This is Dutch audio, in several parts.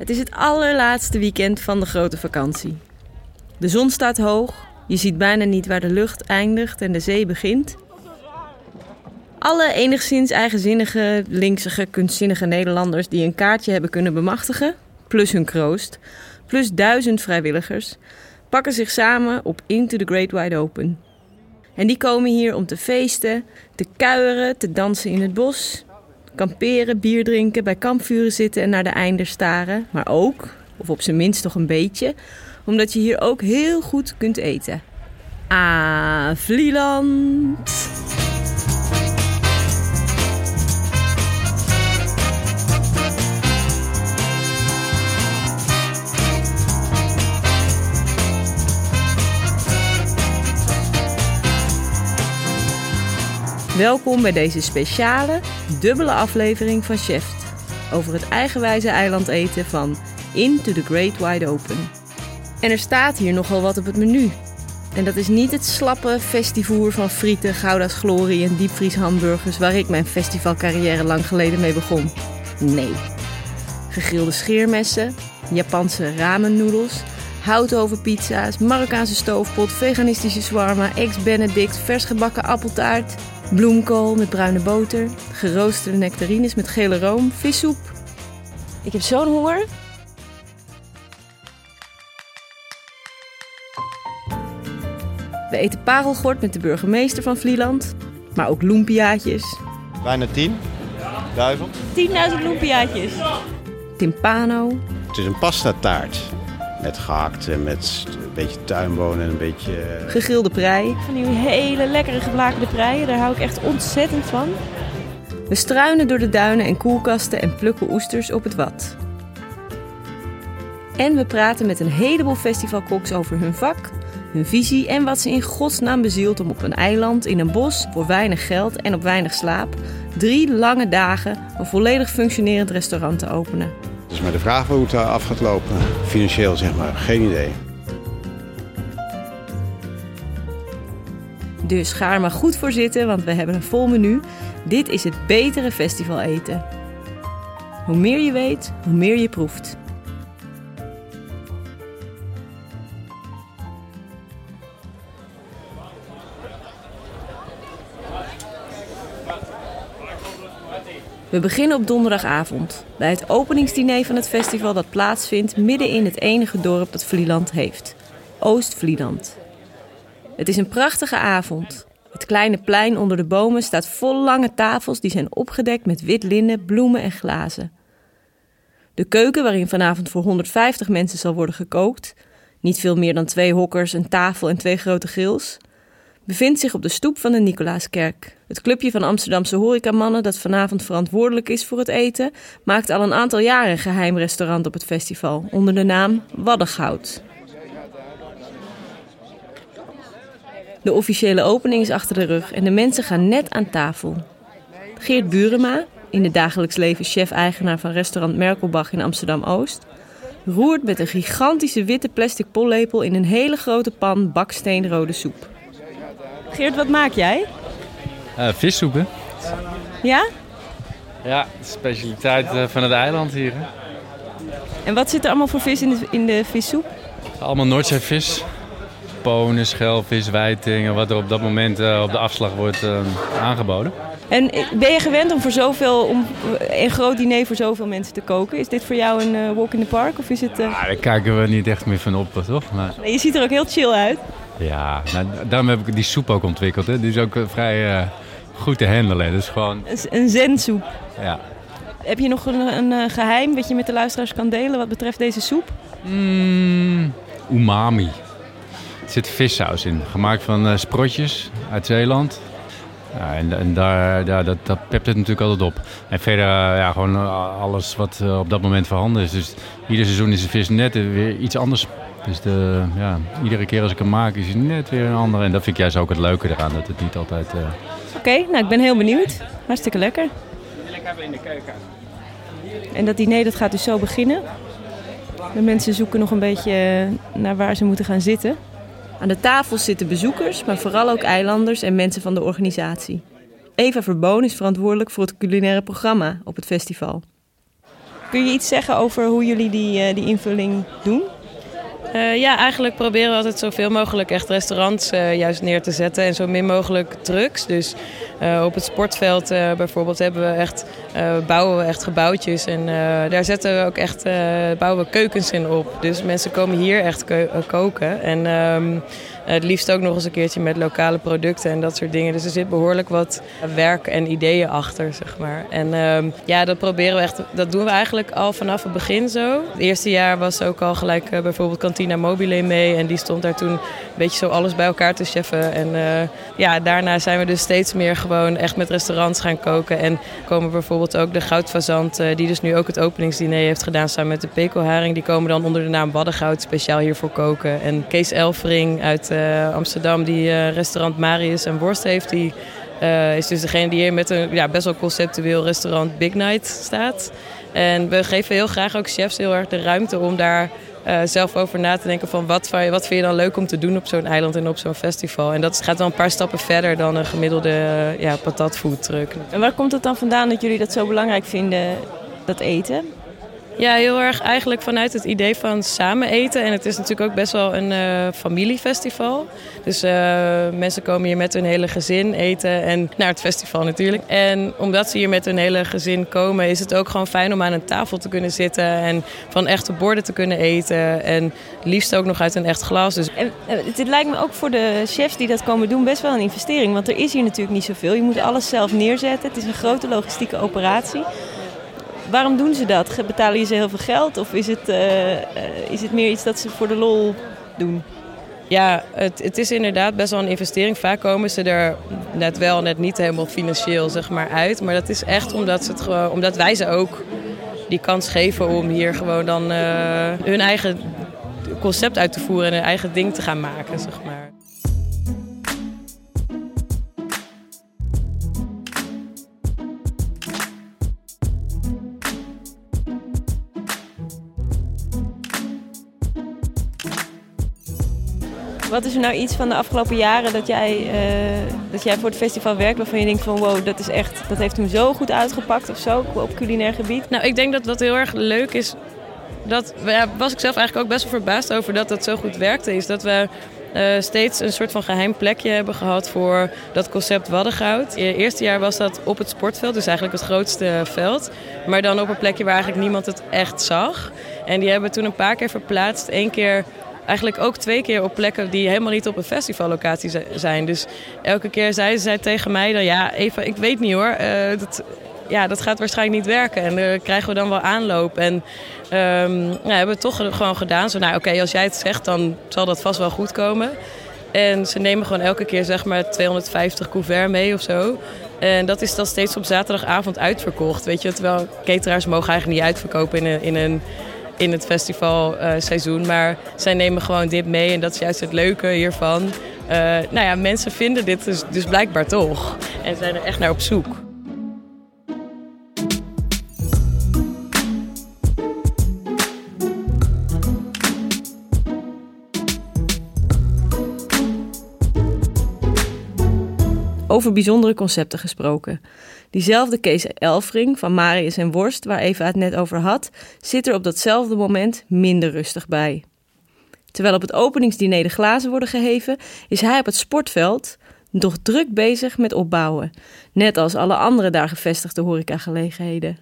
Het is het allerlaatste weekend van de grote vakantie. De zon staat hoog, je ziet bijna niet waar de lucht eindigt en de zee begint. Alle enigszins eigenzinnige, linksige, kunstzinnige Nederlanders die een kaartje hebben kunnen bemachtigen, plus hun kroost, plus duizend vrijwilligers, pakken zich samen op Into the Great Wide Open. En die komen hier om te feesten, te kuieren, te dansen in het bos, kamperen, bier drinken, bij kampvuren zitten en naar de einder staren. Maar ook, of op zijn minst toch een beetje, omdat je hier ook heel goed kunt eten. Ah, Vlieland! Welkom bij deze speciale, dubbele aflevering van Chef over het eigenwijze eilandeten van Into the Great Wide Open. En er staat hier nogal wat op het menu. En dat is niet het slappe festivoer van frieten, gouda's glorie en diepvrieshamburgers waar ik mijn festivalcarrière lang geleden mee begon. Nee. Gegrilde scheermessen, Japanse ramennoedels, houtovenpizza's, Marokkaanse stoofpot, veganistische shawarma, eggs benedict, vers gebakken appeltaart, bloemkool met bruine boter, geroosterde nectarines met gele room, vissoep. Ik heb zo'n honger. We eten parelgort met de burgemeester van Vlieland, maar ook loempiaatjes. Bijna 10. Duivel. 10.000 loempiaatjes. Timpano, Het is een pastataart. Met gehakt en met een beetje tuinbonen en een beetje... eh, gegrilde prei. Van die hele lekkere geblakerde preien, daar hou ik echt ontzettend van. We struinen door de duinen en koelkasten en plukken oesters op het wat. En we praten met een heleboel festivalkoks over hun vak, hun visie en wat ze in godsnaam bezielt om op een eiland in een bos voor weinig geld en op weinig slaap drie lange dagen een volledig functionerend restaurant te openen. Maar de vraag hoe het af gaat lopen. Financieel zeg maar, geen idee. Dus ga er maar goed voor zitten, want we hebben een vol menu. Dit is het betere festival eten. Hoe meer je weet, hoe meer je proeft. We beginnen op donderdagavond bij het openingsdiner van het festival dat plaatsvindt midden in het enige dorp dat Vlieland heeft, Oost-Vlieland. Het is een prachtige avond. Het kleine plein onder de bomen staat vol lange tafels die zijn opgedekt met wit linnen, bloemen en glazen. De keuken, waarin vanavond voor 150 mensen zal worden gekookt, niet veel meer dan twee hokkers, een tafel en twee grote grills, bevindt zich op de stoep van de Nicolaaskerk. Het clubje van Amsterdamse horecamannen dat vanavond verantwoordelijk is voor het eten, maakt al een aantal jaren een geheim restaurant op het festival onder de naam Waddengoud. De officiële opening is achter de rug en de mensen gaan net aan tafel. Geert Burema, in het dagelijks leven chef-eigenaar van restaurant Merkelbach in Amsterdam-Oost, roert met een gigantische witte plastic pollepel in een hele grote pan baksteenrode soep. Geert, wat maak jij? Uh, vissoepen. Ja? Ja, specialiteit eh, van het eiland hier. Hè. En wat zit er allemaal voor vis in de, in de vissoep? Allemaal Noordzeevis. Ponen, schelvis, wijtingen, wat er op dat moment uh, op de afslag wordt uh, aangeboden. En ben je gewend om voor zoveel, om een groot diner voor zoveel mensen te koken? Is dit voor jou een uh, walk in the park of is het? Ja, daar kijken we niet echt meer van op, toch? Maar... Nee, je ziet er ook heel chill uit. Ja, nou, daarom heb ik die soep ook ontwikkeld. Hè. Die is ook vrij goed te handelen. Dus gewoon... Een zensoep. Ja. Heb je nog een, een, geheim wat je met de luisteraars kan delen wat betreft deze soep? Mm, umami. Er zit vissaus in, gemaakt van uh, sprotjes uit Zeeland. Ja, en en daar, daar, dat, dat pept het natuurlijk altijd op. En verder ja, gewoon alles wat op dat moment voorhanden is. Dus ieder seizoen is de vis net weer iets anders. Dus ja, iedere keer als ik hem maak is hij net weer een andere. En dat vind ik juist ook het leuke eraan, dat het niet altijd... Oké, okay, nou ik ben heel benieuwd. Hartstikke lekker. Heb in de keuken. En dat diner dat gaat dus zo beginnen. De mensen zoeken nog een beetje naar waar ze moeten gaan zitten. Aan de tafels zitten bezoekers, maar vooral ook eilanders en mensen van de organisatie. Eva Verboon is verantwoordelijk voor het culinaire programma op het festival. Kun je iets zeggen over hoe jullie die, die invulling doen? Uh, ja, eigenlijk proberen we altijd zoveel mogelijk echt restaurants uh, juist neer te zetten en zo min mogelijk trucks. Dus uh, op het sportveld bijvoorbeeld hebben we echt, bouwen we echt gebouwtjes en daar zetten we ook echt, bouwen we keukens in op. Dus mensen komen hier echt koken en um, het liefst ook nog eens een keertje met lokale producten en dat soort dingen. Dus er zit behoorlijk wat werk en ideeën achter, zeg maar. En um, ja, dat proberen we echt, dat doen we eigenlijk al vanaf het begin zo. Het eerste jaar was ook al gelijk bijvoorbeeld Cantina Mobile mee en die stond daar toen een beetje zo alles bij elkaar te cheffen. En uh, ja, daarna zijn we dus steeds meer gewoon echt met restaurants gaan koken. En komen bijvoorbeeld ook de Goudfazant, die dus nu ook het openingsdiner heeft gedaan samen met de Pekelharing. Die komen dan onder de naam Waddengoud speciaal hiervoor koken. En Kees Elfring uit Amsterdam, die restaurant Marius en Worst heeft, die is dus degene die hier met een ja, best wel conceptueel restaurant Big Night staat. En we geven heel graag ook chefs heel erg de ruimte om daar zelf over na te denken van wat, wat vind je dan leuk om te doen op zo'n eiland en op zo'n festival. En dat gaat wel een paar stappen verder dan een gemiddelde uh, ja, patatfoodtruck. En waar komt het dan vandaan dat jullie dat zo belangrijk vinden, dat eten? Ja, heel erg eigenlijk vanuit het idee van samen eten. En het is natuurlijk ook best wel een uh, familiefestival. Dus uh, mensen komen hier met hun hele gezin eten en naar het festival natuurlijk. En omdat ze hier met hun hele gezin komen, is het ook gewoon fijn om aan een tafel te kunnen zitten en van echte borden te kunnen eten. En liefst ook nog uit een echt glas. Dus... En, het lijkt me ook voor de chefs die dat komen doen best wel een investering. Want er is hier natuurlijk niet zoveel. Je moet alles zelf neerzetten. Het is een grote logistieke operatie. Waarom doen ze dat? Betalen ze heel veel geld of is het, uh, is het meer iets dat ze voor de lol doen? Ja, het, het is inderdaad best wel een investering. Vaak komen ze er net wel, net niet helemaal financieel zeg maar, uit. Maar dat is echt omdat, ze het omdat wij ze ook die kans geven om hier gewoon dan uh, hun eigen concept uit te voeren en hun eigen ding te gaan maken. Zeg maar. Wat is er nou iets van de afgelopen jaren dat jij, uh, dat jij voor het festival werkt waarvan je denkt van wow, dat is echt, dat heeft toen zo goed uitgepakt of zo op culinair gebied? Nou, ik denk dat wat heel erg leuk is, dat was ik zelf eigenlijk ook best wel verbaasd over dat dat zo goed werkte, is dat we uh, steeds een soort van geheim plekje hebben gehad voor dat concept Waddengoud. Het eerste jaar was dat op het sportveld, dus eigenlijk het grootste veld. Maar dan op een plekje waar eigenlijk niemand het echt zag. En die hebben we toen een paar keer verplaatst. Eén keer eigenlijk ook twee keer op plekken die helemaal niet op een festivallocatie zijn. Dus elke keer zei ze tegen mij dan ja, even, ik weet niet hoor. Uh, dat, ja, dat gaat waarschijnlijk niet werken. En dan krijgen we dan wel aanloop. En um, hebben we het toch gewoon gedaan. Zo, nou oké, als jij het zegt, dan zal dat vast wel goed komen. En ze nemen gewoon elke keer zeg maar 250 couvert mee of zo. En dat is dan steeds op zaterdagavond uitverkocht. Weet je, terwijl cateraars mogen eigenlijk niet uitverkopen in een, in een in het festivalseizoen. maar zij nemen gewoon dit mee en dat is juist het leuke hiervan. Uh, nou ja, mensen vinden dit dus, dus blijkbaar toch en zijn er echt naar op zoek. Over bijzondere concepten gesproken. Diezelfde Kees Elfring van Marius en Worst, waar Eva het net over had, zit er op datzelfde moment minder rustig bij. Terwijl op het openingsdiner de glazen worden geheven, is hij op het sportveld nog druk bezig met opbouwen, net als alle andere daar gevestigde horecagelegenheden.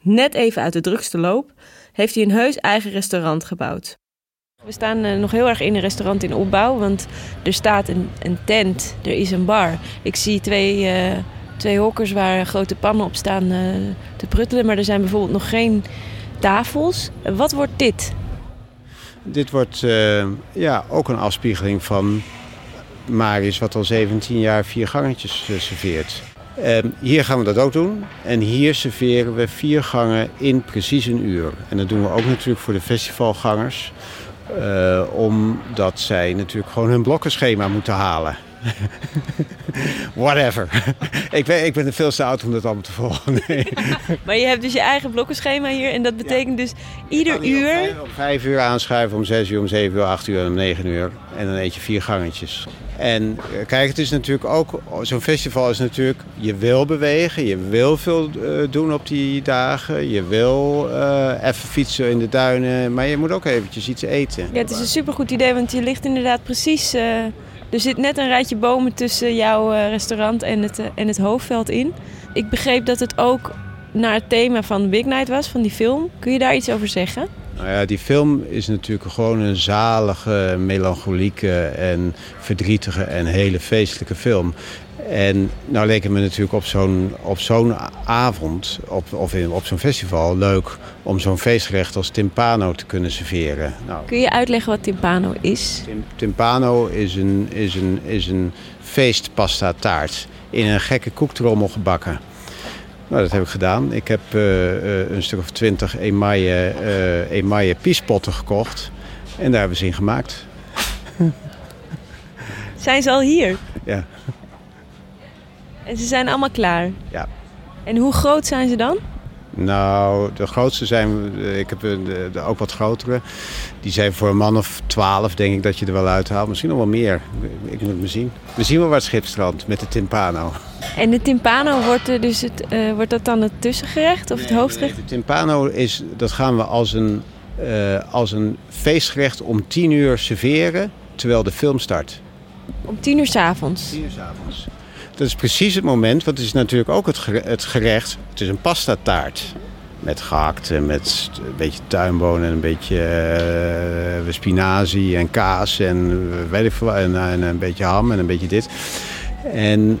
Net even uit de drukste loop heeft hij een heus eigen restaurant gebouwd. We staan uh, nog heel erg in een restaurant in opbouw, want er staat een, tent, er is een bar. Ik zie twee uh, twee hokkers waar grote pannen op staan uh, te pruttelen. Maar er zijn bijvoorbeeld nog geen tafels. Wat wordt dit? Dit wordt uh, ja, ook een afspiegeling van Marius, wat al 17 jaar vier gangetjes uh, serveert. Ehm, hier gaan we dat ook doen. En hier serveren we vier gangen in precies een uur. En dat doen we ook natuurlijk voor de festivalgangers. omdat zij natuurlijk gewoon hun blokkenschema moeten halen. Whatever. ik, ben, ik ben veel te oud om dat allemaal te volgen. Nee. Maar je hebt dus je eigen blokkenschema hier. En dat betekent dus ieder uur... Om vijf uur aanschuiven, om zes uur, om zeven uur, acht uur en om negen uur. En dan eet je vier gangetjes. En eh, kijk, het is natuurlijk ook... Zo'n festival is natuurlijk... Je wil bewegen, je wil veel uh, doen op die dagen. Je wil uh, even fietsen in de duinen. Maar je moet ook eventjes iets eten. Ja, het is een supergoed idee, want je ligt inderdaad precies... Uh, er zit net een rijtje bomen tussen jouw restaurant en het, en het hoofdveld in. Ik begreep dat het ook naar het thema van Big Night was, van die film. Kun je daar iets over zeggen? Nou ja, die film is natuurlijk gewoon een zalige, melancholieke en verdrietige en hele feestelijke film. En nou leek het me natuurlijk op zo'n, op zo'n avond op, of in, op zo'n festival leuk om zo'n feestgerecht als timpano te kunnen serveren. Nou, Kun je uitleggen wat timpano is? Tim, timpano is een, is een, is een feestpasta taart in een gekke koektrommel gebakken. Nou, dat heb ik gedaan. Ik heb uh, uh, een stuk of twintig emaille, uh, emaille piespotten gekocht. En daar hebben we ze in gemaakt. Zijn ze al hier? Ja. En ze zijn allemaal klaar? Ja. En hoe groot zijn ze dan? Nou, de grootste zijn, ik heb de, de, ook wat grotere. Die zijn voor een man of twaalf, denk ik dat je er wel uithaalt. Misschien nog wel meer. Ik moet me zien. We zien wel waar het schip strandt met de timpano. En de timpano, wordt, dus het, uh, wordt dat dan het tussengerecht of nee, het hoofdgerecht? Nee, de timpano is, dat gaan we als een, uh, als een feestgerecht om tien uur serveren, terwijl de film start. Om tien uur s'avonds? Tien uur s'avonds. Dat is precies het moment, want het is natuurlijk ook het gerecht. Het is een pasta taart. Met gehakt en met een beetje tuinbonen en een beetje uh, spinazie en kaas veel, en, en een beetje ham en een beetje dit. En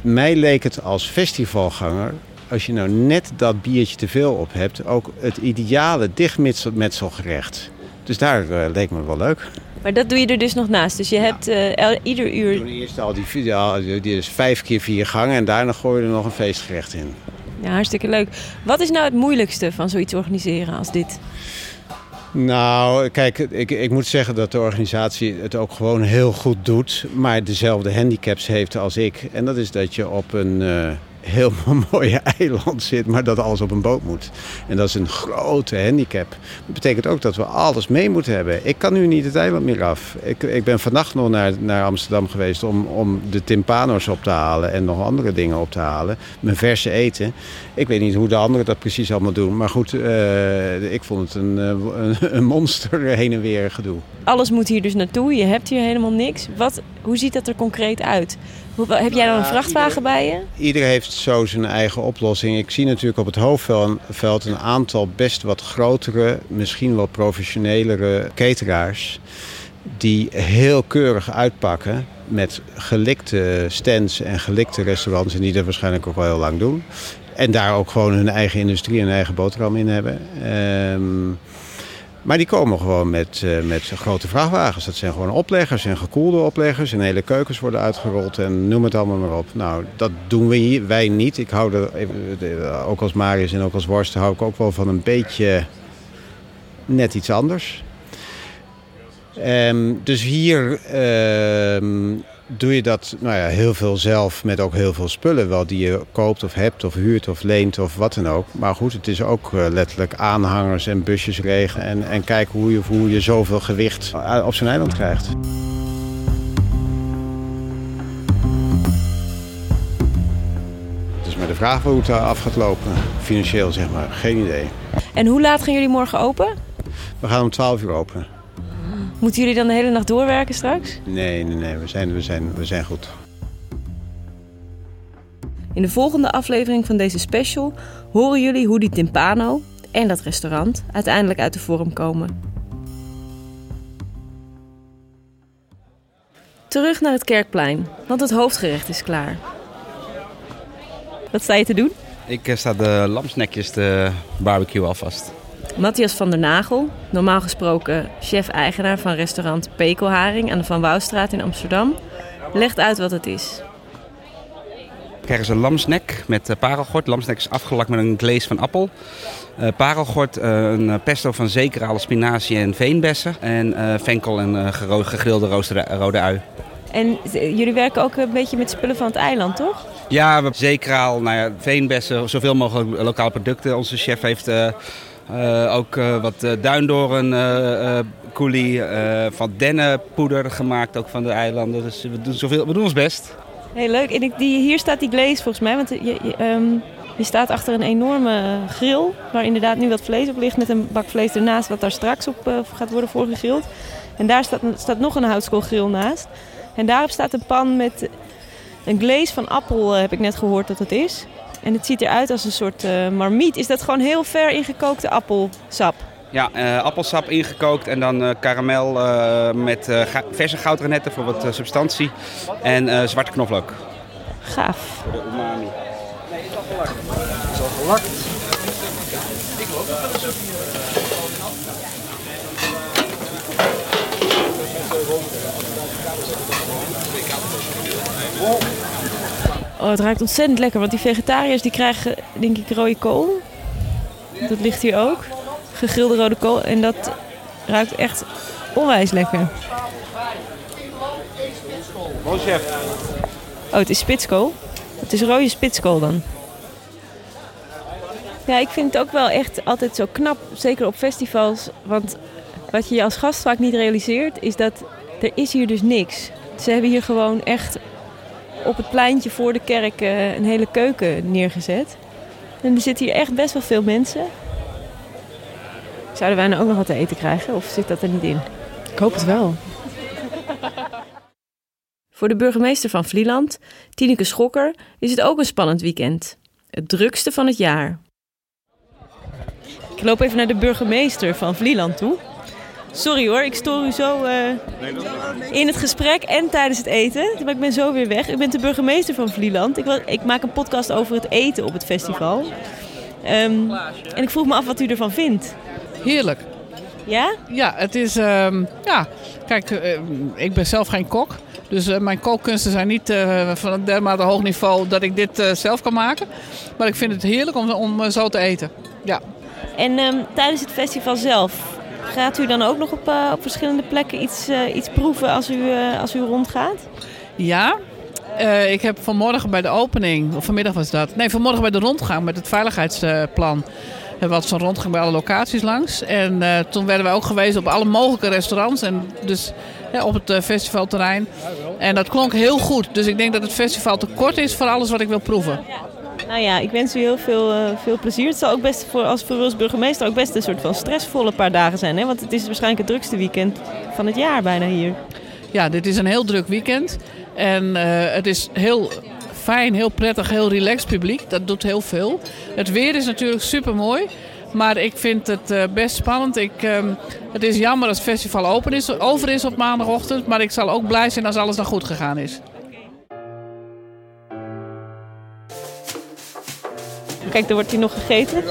mij leek het als festivalganger, als je nou net dat biertje te veel op hebt, ook het ideale dichtmetselgerecht. Dus daar uh, leek me wel leuk. Maar dat doe je er dus nog naast. Dus je hebt uh, ieder uur. We doen eerst al die, al die is vijf keer vier gangen en daarna gooi je er nog een feestgerecht in. Ja, hartstikke leuk. Wat is nou het moeilijkste van zoiets organiseren als dit? Nou, kijk, ik, ik moet zeggen dat de organisatie het ook gewoon heel goed doet, maar dezelfde handicaps heeft als ik. En dat is dat je op een uh, heel mooie eiland zit, maar dat alles op een boot moet. En dat is een grote handicap. Dat betekent ook dat we alles mee moeten hebben. Ik kan nu niet het eiland meer af. Ik, ik ben vannacht nog naar, naar Amsterdam geweest om, om de timpano's op te halen en nog andere dingen op te halen. Mijn verse eten. Ik weet niet hoe de anderen dat precies allemaal doen. Maar goed, uh, ik vond het een, uh, een monster heen en weer gedoe. Alles moet hier dus naartoe. Je hebt hier helemaal niks. Wat, hoe ziet dat er concreet uit? Heb jij dan een vrachtwagen ieder, bij je? Ieder heeft zo zijn eigen oplossing. Ik zie natuurlijk op het hoofdveld een aantal best wat grotere, misschien wel professionelere cateraars. Die heel keurig uitpakken met gelikte stands en gelikte restaurants. En die dat waarschijnlijk ook wel heel lang doen. En daar ook gewoon hun eigen industrie en eigen boterham in hebben. Um, maar die komen gewoon met, uh, met grote vrachtwagens. Dat zijn gewoon opleggers en gekoelde opleggers. En hele keukens worden uitgerold en noem het allemaal maar op. Nou, dat doen we hier, wij niet. Ik hou er, ook als Marius en ook als Worst, hou ik ook wel van een beetje net iets anders. Um, dus hier um, doe je dat nou ja, heel veel zelf met ook heel veel spullen wel die je koopt of hebt of huurt of leent of wat dan ook. Maar goed, het is ook uh, letterlijk aanhangers en busjes regelen en, en kijken hoe je, hoe je zoveel gewicht op zo'n eiland krijgt. Het is maar de vraag hoe het af gaat lopen, financieel zeg maar, geen idee. En hoe laat gaan jullie morgen open? We gaan om 12 uur open. Moeten jullie dan de hele nacht doorwerken straks? Nee, nee, nee. We zijn, we zijn, we zijn goed. In de volgende aflevering van deze special horen jullie hoe die timpano en dat restaurant uiteindelijk uit de vorm komen. Terug naar het kerkplein, want het hoofdgerecht is klaar. Wat sta je te doen? Ik sta de lamsnekjes te barbecue alvast. Matthias van der Nagel, normaal gesproken chef-eigenaar van restaurant Pekelharing aan de Van Wouwstraat in Amsterdam, legt uit wat het is. We krijgen ze een lamsnek met parelgort. Lamsnek is afgelakt met een glaze van appel. Uh, parelgort, uh, een pesto van zekerale spinazie en veenbessen. En uh, venkel en gegrilde rode ui. En jullie werken ook een beetje met spullen van het eiland, toch? Ja, we zeekraal, nou ja, veenbessen, zoveel mogelijk lokale producten. Onze chef heeft eh, eh, ook eh, wat uh, duindoren, coulis, van dennenpoeder gemaakt, ook van de eilanden. Dus we doen, zoveel, we doen ons best. Heel leuk. En ik, die, hier staat die glaze volgens mij, want je, um, je staat achter een enorme grill... waar inderdaad nu wat vlees op ligt met een bak vlees ernaast... wat daar straks op gaat worden voorgegrild. En daar staat, staat nog een houtskoolgrill naast. En daarop staat een pan met een glaze van appel, heb ik net gehoord dat het is. En het ziet eruit als een soort uh, marmiet. Is dat gewoon heel ver ingekookte appelsap? Ja, uh, appelsap ingekookt en dan uh, karamel met ga verse goudrenetten voor wat substantie. En zwarte knoflook. Gaaf. Voor de umami. Het is al gelakt. Oh, het ruikt ontzettend lekker, want die vegetariërs die krijgen denk ik rode kool. Dat ligt hier ook. Gegrilde rode kool. En dat ruikt echt onwijs lekker. Chef. Oh, het is spitskool. Het is rode spitskool dan. Ja, ik vind het ook wel echt altijd zo knap, zeker op festivals. Want wat je als gast vaak niet realiseert, is dat er is hier dus niks. Ze hebben hier gewoon echt op het pleintje voor de kerk uh, een hele keuken neergezet. En er zitten hier echt best wel veel mensen. Zouden wij nou ook nog wat te eten krijgen of zit dat er niet in? Ik hoop het wel. Voor de burgemeester van Vlieland, Tineke Schokker, is het ook een spannend weekend. Het drukste van het jaar. Ik loop even naar de burgemeester van Vlieland toe. Sorry hoor, ik stoor u zo uh, in het gesprek en tijdens het eten. Maar ik ben zo weer weg. Ik ben de burgemeester van Vlieland. Ik, ik maak een podcast over het eten op het festival. Um, en ik vroeg me af wat u ervan vindt. Heerlijk. Ja? Ja, het is... Um, ja, kijk, uh, ik ben zelf geen kok. Dus uh, mijn kookkunsten zijn niet uh, van een dermate hoog niveau dat ik dit zelf kan maken. Maar ik vind het heerlijk om, om zo te eten. Ja. En um, tijdens het festival zelf, gaat u dan ook nog op, uh, op verschillende plekken iets, uh, iets proeven als u, uh, als u rondgaat? Ja. ik heb vanmorgen bij de opening, of vanmiddag was dat. Nee, vanmorgen bij de rondgang met het veiligheidsplan. We zo'n rondgang bij alle locaties langs. En toen werden we ook gewezen op alle mogelijke restaurants. En dus op het festivalterrein. En dat klonk heel goed. Dus ik denk dat het festival te kort is voor alles wat ik wil proeven. Nou ja, ik wens u heel veel, uh, veel plezier. Het zal ook best voor, als voor als burgemeester ook best een soort van stressvolle paar dagen zijn. Hè? Want het is waarschijnlijk het drukste weekend van het jaar bijna hier. Ja, dit is een heel druk weekend. En uh, het is heel fijn, heel prettig, heel relaxed publiek. Dat doet heel veel. Het weer is natuurlijk super mooi. Maar ik vind het uh, best spannend. Ik, um, het is jammer als het festival open is, over is op maandagochtend. Maar ik zal ook blij zijn als alles dan goed gegaan is. Kijk, er wordt hier nog gegeten.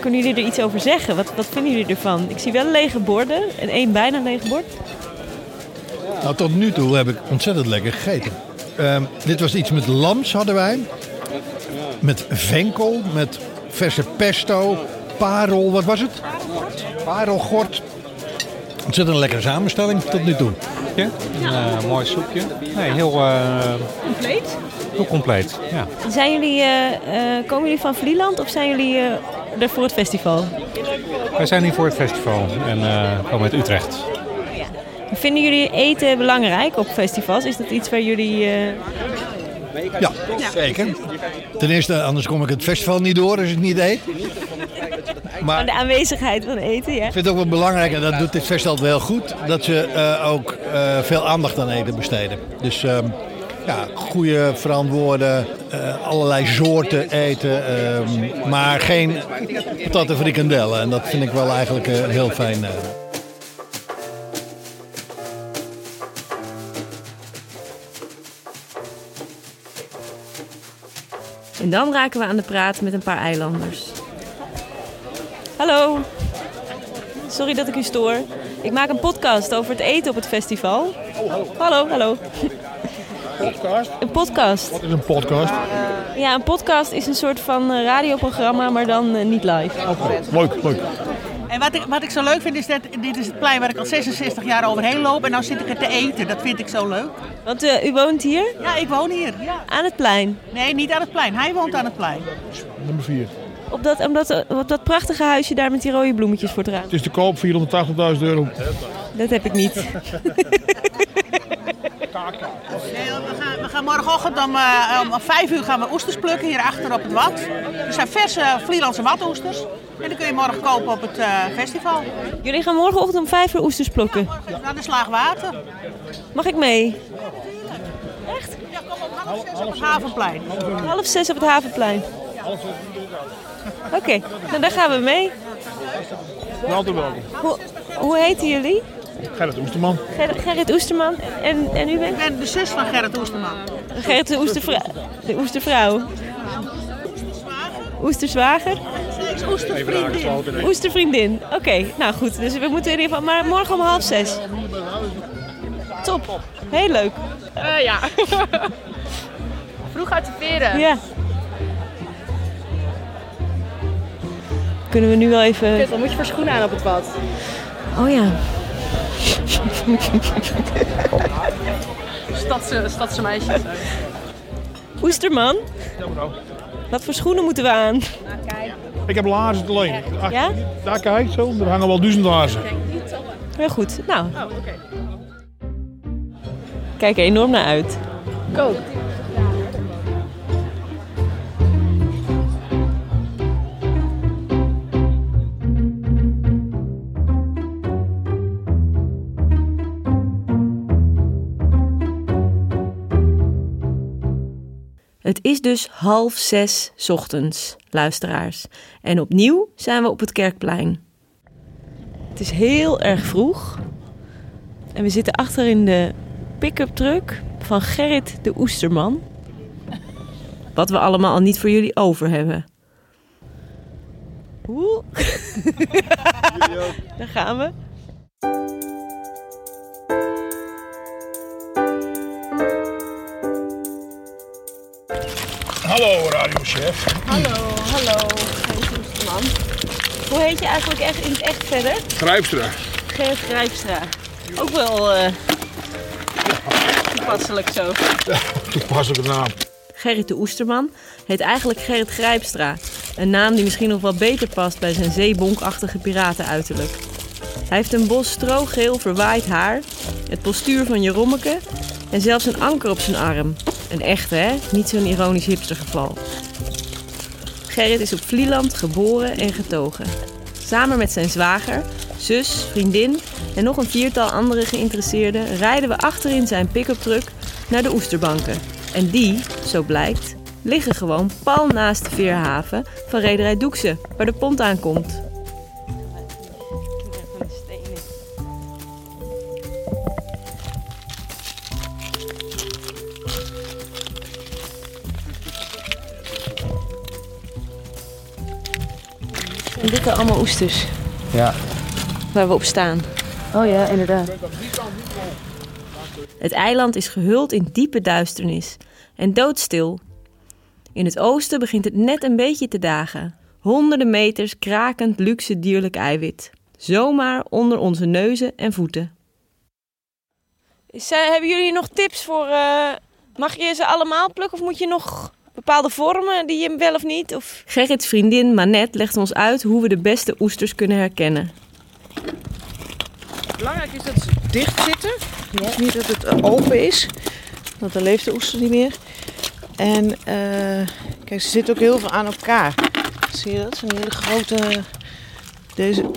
Kunnen jullie er iets over zeggen? Wat, wat vinden jullie ervan? Ik zie wel lege borden en één bijna leeg bord. Nou, tot nu toe heb ik ontzettend lekker gegeten. Uh, dit was iets met lams hadden wij. Met venkel, met verse pesto, parel, wat was het? Parelgort. Ontzettend lekkere samenstelling tot nu toe. Ja, een uh, mooi soepje. Nee, heel... Uh, compleet? Heel compleet, ja. Zijn jullie, uh, komen jullie van Vlieland of zijn jullie er voor het festival? Wij zijn hier voor het festival en komen uit Utrecht. Ja. Vinden jullie eten belangrijk op festivals? Is dat iets waar jullie... Ja, ja, zeker. Ten eerste, anders kom ik het festival niet door als ik niet eet. Maar de aanwezigheid van eten, ja. Ik vind het ook wel belangrijk, en dat doet dit festival wel goed, dat ze uh, ook uh, veel aandacht aan eten besteden. Dus uh, ja, goede, verantwoorde, allerlei soorten eten, maar geen patat frikandellen. En dat vind ik wel eigenlijk heel fijn. En dan raken we aan de praat met een paar eilanders. Hallo. Sorry dat ik u stoor. Ik maak een podcast over het eten op het festival. Hallo, hallo. Podcast? Een podcast. Wat is een podcast? Ja, een podcast is een soort van radioprogramma, maar dan uh, niet live. Oké, okay. leuk, leuk. En wat ik, wat ik zo leuk vind is dat dit is het plein waar ik al 66 jaar overheen loop. En nou zit ik er te eten. Dat vind ik zo leuk. Want eh, u woont hier? Ja, ik woon hier. Ja. Aan het plein? Nee, niet aan het plein. Hij woont aan het plein. Nummer 4. Op dat, op, dat, op dat prachtige huisje daar met die rode bloemetjes voor het raam? Het is te koop, 480.000 euro. Dat heb ik niet. Nee, we, gaan, we gaan morgenochtend om, uh, om 5 uur gaan we oesters plukken hier achter op het Wat. Er zijn verse Vlielandse watoesters. En die kun je morgen kopen op het uh, festival. Jullie gaan morgenochtend om 5 uur oesters plukken? Ja, naar de slag water. Mag ik mee? Echt? Ja, kom op half zes op het Havenplein. Half zes op het Havenplein. Oké, okay, nou daar gaan we mee. Welkom. Hoe, hoe heten jullie? Gerrit Oesterman. Ger Gerrit Oesterman. En, en u bent? Ik ben de zus van Gerrit Oesterman. Gerrit de Oestervrouw. De Oestervrouw. Oesterzwager? Oestervriendin. Oestervriendin. Oké, okay, nou goed. Dus we moeten in ieder geval... Maar morgen om half zes. Top. Heel leuk. Uh, ja. Vroeg uit de veren. Ja. Kunnen we nu wel even... Kut, dan moet je voor schoenen aan op het pad. Oh ja. Stadse, stadse meisjes. Oesterman, Ja, mevrouw. wat voor schoenen moeten we aan? Ik heb laarzen te leen. Ach, Ja? Daar kijk zo, er hangen wel duizend laarzen. Heel goed. Nou. Kijk er enorm naar uit. Kook. Het is dus half zes ochtends, luisteraars. En opnieuw zijn we op het kerkplein. Het is heel erg vroeg. En we zitten achter in de pick-up truck van Gerrit de Oesterman. Wat we allemaal al niet voor jullie over hebben. Oeh. Daar gaan we. Hallo, radiochef. Hallo, hallo. Gerrit Oesterman. Hoe heet je eigenlijk echt in het echt verder? Grijpstra. Gerrit Grijpstra. Ook wel eh, toepasselijk zo. Toepasselijke naam. Gerrit de Oesterman heet eigenlijk Gerrit Grijpstra. Een naam die misschien nog wel beter past bij zijn zeebonkachtige piratenuiterlijk. Hij heeft een bos strogeel verwaaid haar, het postuur van Jerommeke en zelfs een anker op zijn arm. Een echte, hè? Niet zo'n ironisch hipstergeval. Gerrit is op Vlieland geboren en getogen. Samen met zijn zwager, zus, vriendin en nog een viertal andere geïnteresseerden rijden we achterin zijn pick-up truck naar de oesterbanken. En die, zo blijkt, liggen gewoon pal naast de veerhaven van Rederij Doekse, waar de pont aankomt. En dit zijn allemaal oesters Ja. waar we op staan. Oh ja, inderdaad. Het eiland is gehuld in diepe duisternis en doodstil. In het oosten begint het net een beetje te dagen. Honderden meters krakend luxe dierlijk eiwit. Zomaar onder onze neuzen en voeten. hebben jullie nog tips voor... eh, mag je ze allemaal plukken of moet je nog bepaalde vormen die je wel of niet? Of... Gerrits vriendin Manette legt ons uit hoe we de beste oesters kunnen herkennen. Belangrijk is dat ze dicht zitten. Dus niet dat het eh, open is. Want dan leeft de oester niet meer. En eh, kijk, ze zitten ook heel veel aan elkaar. Zie je dat? Het zijn hele grote... Deze,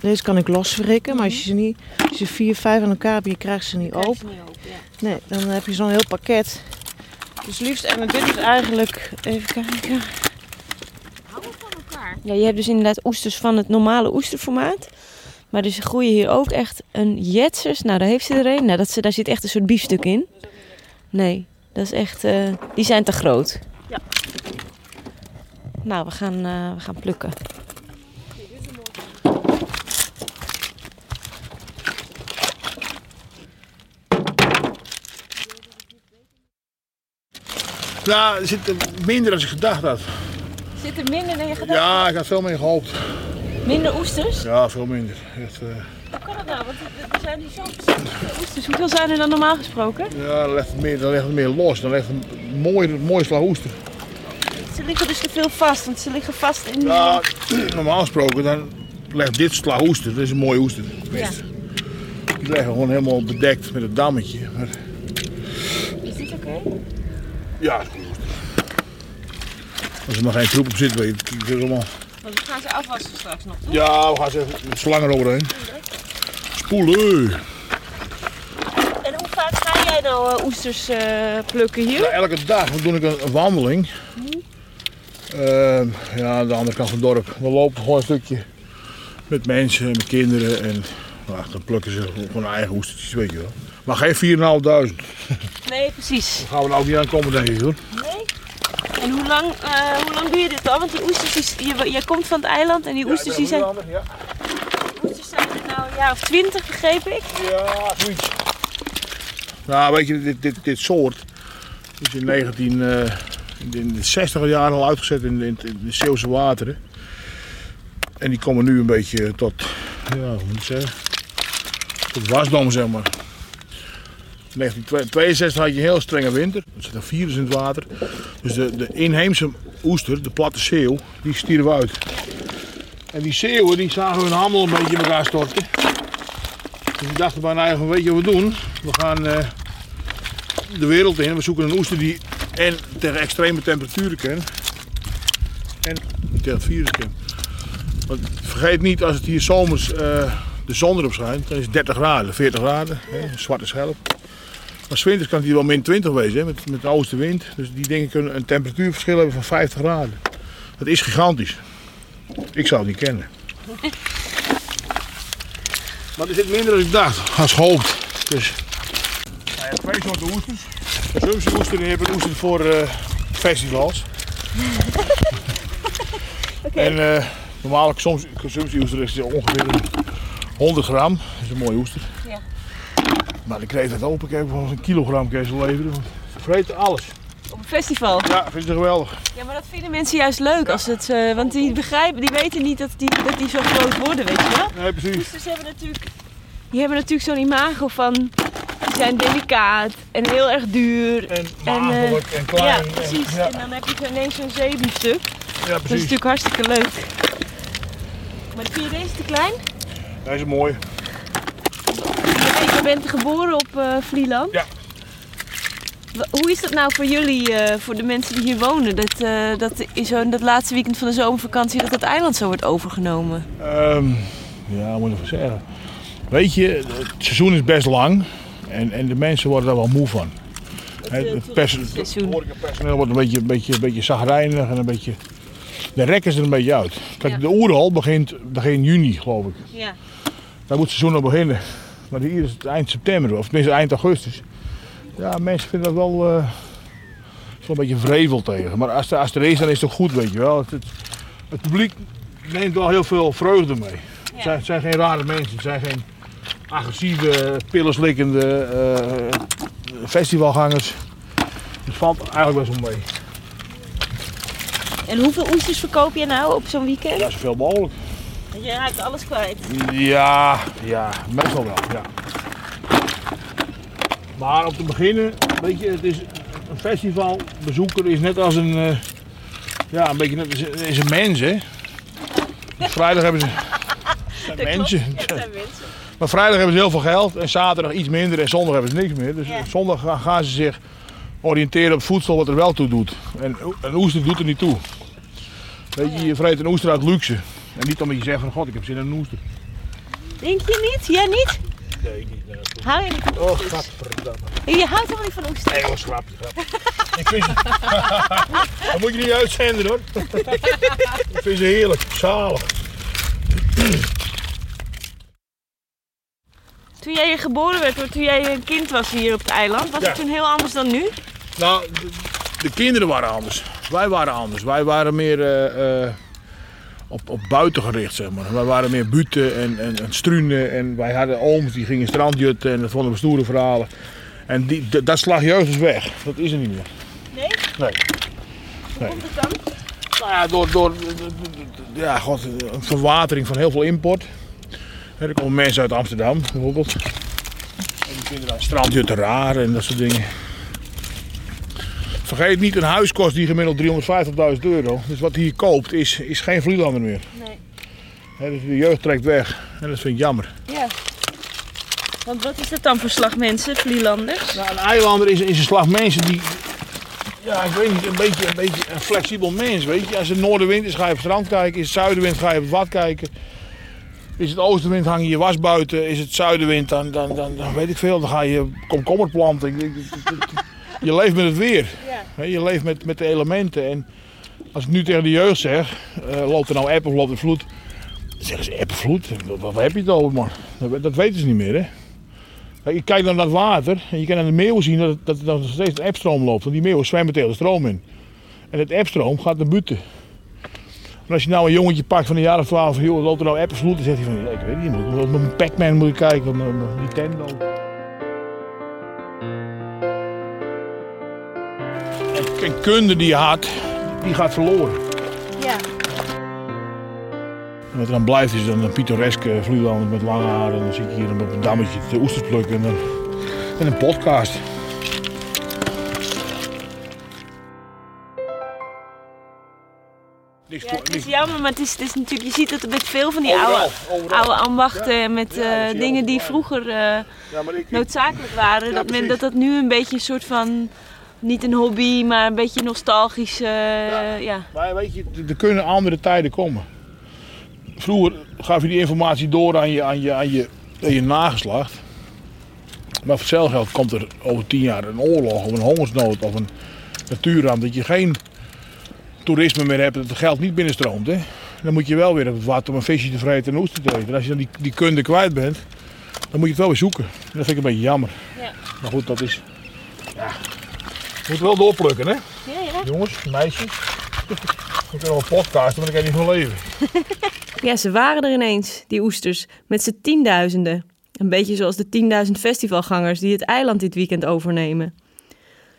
deze kan ik loswrikken, maar als je ze niet... Als je vier, vijf aan elkaar hebt, je krijgt ze niet open. Nee, dan heb je zo'n heel pakket. Dus liefst, en dit is eigenlijk... Even kijken. Ja, je hebt dus inderdaad oesters van het normale oesterformaat. Maar dus groeien hier ook echt een jetsers. Nou, daar heeft ze er een. Nou, dat, ze- daar zit echt een soort biefstuk in. Nee, dat is echt... eh, die zijn te groot. Ja. Nou, we gaan, eh, we gaan plukken. Nou, er zit er minder dan ik gedacht had. Zit er minder dan je gedacht? Ja, ik had veel meer gehoopt. Minder oesters? Ja, veel minder. Echt, eh, Hoe kan dat nou? Want er- zijn hier zo verschillende oesters. Hoeveel zijn er dan normaal gesproken? ja, dan legt het meer, dan legt het meer los. Dan legt het een mooi, mooi slag oester. Ze liggen dus te veel vast, want ze liggen vast in die... Ja, normaal gesproken dan legt dit slag oester, dat is een mooi oester. tenminste. Die leggen gewoon helemaal bedekt met het dammetje. Maar? Ja, is goed. Als er maar geen troep op zit, weet je, het is allemaal... Want we gaan ze afwassen straks nog, toch? Ja, we gaan ze even met slangen eroverheen. Spoelen. En hoe vaak ga jij nou eh, oesters eh, plukken hier? Ja, elke dag dan doe ik een, een wandeling. Ehm, ja, aan de andere kant van het dorp. We lopen gewoon een stukje met mensen, met kinderen. En nou, dan plukken ze gewoon eigen oestertjes, weet je wel. Maar geen 4.500. Nee, precies. Daar gaan we nou niet aan komen, denk ik hoor. Nee? En hoe lang, eh, hoe lang doe je dit al? Want die oesters, die, je, je komt van het eiland en die oesters die zijn... Ja, Die oesters zijn er nou een jaar of twintig, begreep ik? ja zoiets. Nou, weet je, dit, dit, dit soort is in 19, eh, in de 60 jaren al uitgezet in de, in de Zeeuwse wateren. En die komen nu een beetje tot, ja, hoe moet ik zeggen, tot wasdom, zeg maar. In 1962 had je een heel strenge winter. Er zitten virus in het water. Dus de, de inheemse oester, de platte zeeuw, die stierven uit. En die zeeuwen die zagen hun handel een beetje in elkaar storten. Dus die dachten bij eigen, weet je wat we doen? We gaan eh, de wereld in. We zoeken een oester die en tegen extreme temperaturen kan. En tegen het virus kan. Want vergeet niet, als het hier zomers eh, de zon erop schijnt, dan is het 30 graden, 40 graden. Hè, zwarte schelp. Maar winters kan het hier wel min 20 wezen, hè, met, met de oostenwind. Dus die dingen kunnen een temperatuurverschil hebben van 50 graden. Dat is gigantisch. Ik zou het niet kennen. Maar er zit minder dan ik dacht, als gehoopt. Dus. Nou ja, twee soorten oesters. De Zumse oester die hebben oester voor eh, festivals. En eh normaal soms consumptie oester is ongeveer een 100 gram. Dat is een mooie oester. Maar ik kreeg het open, ik heb wel een kilogram ze leveren. Vreten alles. Op een festival? Ja, vind je geweldig. Ja, maar dat vinden mensen juist leuk. Als het, eh, want die begrijpen, die weten niet dat die, dat die zo groot worden, weet je wel? Nee, precies. Oesters hebben natuurlijk, die hebben natuurlijk zo'n imago van... Die zijn delicaat en heel erg duur. En, magelijk en klein Ja, en- precies. ja. En dan heb je zo ineens zo'n zeebiefstuk. Ja, Dat is precies. natuurlijk hartstikke leuk. Maar vind je deze te klein? Deze is mooi. Je bent geboren op eh Vlieland? Ja. Hoe is dat nou voor jullie, eh, voor de mensen die hier wonen? Dat, eh, dat in zo'n dat laatste weekend van de zomervakantie dat het eiland zo wordt overgenomen? Ehm, ja, moet ik even zeggen? Weet je, het seizoen is best lang en, en de mensen worden daar wel moe van. Het, het, pers, het horecapersoneel wordt een beetje, een beetje, een beetje zagrijnig en een beetje... De rekken er een beetje uit. Kijk, de oerhal begint begin juni, geloof ik. Ja. Daar moet het seizoen nog beginnen. Maar hier is het eind september, of tenminste eind augustus. Ja, mensen vinden dat wel, wel een beetje vrevel tegen. Maar als, er- als er is, dan is het goed, weet je wel. Het, het, het publiek neemt wel heel veel vreugde mee. Het, zijn, het zijn geen rare mensen, het zijn geen agressieve, pillenslikkende eh, festivalgangers. Het valt eigenlijk best wel mee. En hoeveel oesters verkoop je nou op zo'n weekend? Ja, zoveel mogelijk. Je raakt alles kwijt. Ja, ja, meestal wel, ja. Maar om te beginnen, weet je, het is een festivalbezoeker is net als een, eh, ja, een beetje net als is, is een mens, hè. Dus vrijdag hebben ze, zijn mensen. Maar vrijdag hebben ze heel veel geld en zaterdag iets minder en zondag hebben ze niks meer. Dus zondag gaan, gaan ze zich oriënteren op voedsel wat er wel toe doet. En een oester doet er niet toe. Weet je, je vreet een oester uit luxe. En niet omdat je zegt van god, ik heb zin in een oester. Denk je niet? Jij niet? Nee, niet. Nee, Hou je niet van Oh, oesters? gadverdamme. Je houdt helemaal niet van oesters? Nee, was grapje, grapje. Ik vind ze... Dat moet je niet uitzenden hoor. Ik vind ze heerlijk, zalig. Toen jij hier geboren werd, toen jij een kind was hier op het eiland, was Ja. het toen heel anders dan nu? Nou, de, de kinderen waren anders. Wij waren anders. Wij waren meer eh, eh, op, op buiten gericht, zeg maar. Wij waren meer buten en, en, en struinen. En wij hadden ooms die gingen strandjutten en dat vonden we stoere verhalen. En die, dat slag jeugd is weg. Dat is er niet meer. Nee? Nee. Hoe komt het dan? Nou ja, door, door ja, god, een verwatering van heel veel import. Er komen mensen uit Amsterdam bijvoorbeeld. En die vinden dat strandje te raar en dat soort dingen. Vergeet niet, een huis kost die gemiddeld 350.000 euro. Dus wat hij hier koopt is, is geen Vlielander meer. Nee. Dus de jeugd trekt weg en dat vind ik jammer. Ja. Want wat is het dan voor slag mensen, Vlielanders? Nou, een eilander is, is een slag mensen die, ja, ik weet niet, een beetje, een beetje een flexibel mens, weet je. Als het noordenwind is, ga je op het strand kijken. Is het zuidenwind, ga je op het wat kijken. Is het oostenwind, hang je je was buiten. Is het zuidenwind, dan, dan, dan, dan weet ik veel, dan ga je komkommer planten. Je leeft met het weer. Hè, Je leeft met, met de elementen. En als ik nu tegen de jeugd zeg, eh, loopt er nou eb of loopt er vloed? Dan zeggen ze, vloed? Wat, heb je het over, man? Dat, dat weten ze niet meer, hè. Kijk, Je kijkt naar dat water en je kan aan de meeuwen zien dat, het- dat er nog steeds een ebstroom loopt. Want die meeuwen zwemmen tegen de stroom in. En het ebstroom gaat naar buiten. En als je nou een jongetje pakt van een jaar of twaalf, joh, loopt er nou eb of vloed, dan zegt hij van, ja, ik weet niet, met mijn Pac-Man moet ik kijken, met mijn Nintendo. En, en kunde die je had, die gaat verloren. Ja. En wat er dan blijft is dan een pittoreske vlielander met lange haren. En dan zit je hier op een dammetje te oesters plukken en, een- en een podcast. Ja, het is jammer, maar het is, het is natuurlijk, je ziet het met veel van die oude, oude ambachten, met eh, dat zie dingen die vroeger eh, noodzakelijk waren. Dat, men, dat dat nu een beetje een soort van, niet een hobby, maar een beetje nostalgisch, eh, ja. Maar weet je, er kunnen andere tijden komen. Vroeger gaf je die informatie door aan je, aan je, aan je, aan je nageslacht. Maar voor hetzelfde geld komt er over tien jaar een oorlog of een hongersnood of een natuurramp. Dat je geen toerisme meer hebt, dat het geld niet binnenstroomt. Hè? Dan moet je wel weer op het water om een visje te vreten en een oester te eten. En als je dan die, die kunde kwijt bent, dan moet je het wel weer zoeken. En dat vind ik een beetje jammer. Ja. Maar goed, dat is... Ja, we moeten wel doorplukken, hè? Ja, ja. Jongens, meisjes. We kunnen wel podcasten, maar kan je niet van leven. Ja, ze waren er ineens, die oesters, met z'n tienduizenden. Een beetje zoals de 10.000 festivalgangers die het eiland dit weekend overnemen.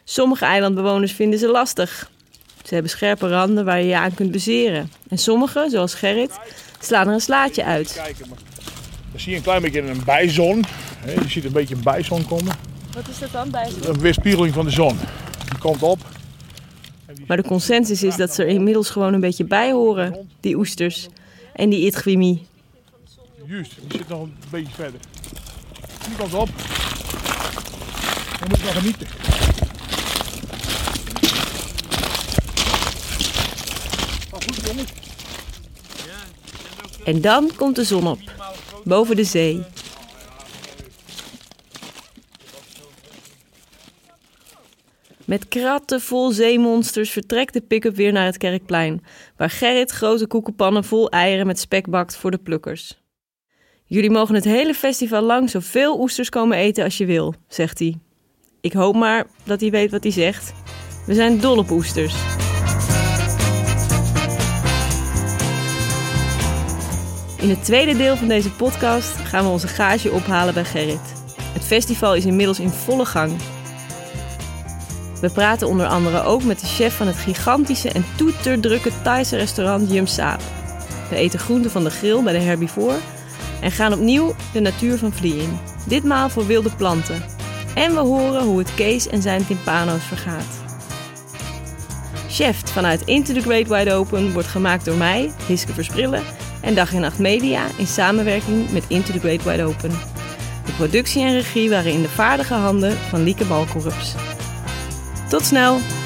Sommige eilandbewoners vinden ze lastig. Ze hebben scherpe randen waar je je aan kunt bezeren. En sommigen, zoals Gerrit, slaan er een slaatje uit. Kijken, maar dan zie je een klein beetje een bijzon. Je ziet een beetje een bijzon komen. Wat is dat dan bij Een weerspiegeling van de zon. Die komt op. Maar de consensus is dat ze er inmiddels gewoon een beetje bij horen, die oesters. En die itgwimi. Juist, die zit nog een beetje verder. Die komt op. Dan moet je nog genieten. Maar goed jongens. En dan komt de zon op, boven de zee. Met kratten vol zeemonsters vertrekt de pick-up weer naar het kerkplein, waar Gerrit grote koekenpannen vol eieren met spek bakt voor de plukkers. Jullie mogen het hele festival lang zoveel oesters komen eten als je wil, zegt hij. Ik hoop maar dat hij weet wat hij zegt. We zijn dol op oesters. In het tweede deel van deze podcast gaan we onze gage ophalen bij Gerrit. Het festival is inmiddels in volle gang. We praten onder andere ook met de chef van het gigantische en toeterdrukke Thaise restaurant Yum Saap. We eten groenten van de grill bij de Herbivore en gaan opnieuw de natuur van Vlie in. Ditmaal voor wilde planten. En we horen hoe het Kees en zijn timpano's vergaat. Chef vanuit Into the Great Wide Open wordt gemaakt door mij, Hiske Versprillen, en Dag en Nacht Media in samenwerking met Into the Great Wide Open. De productie en regie waren in de vaardige handen van Lieke Balkorps. Tot snel!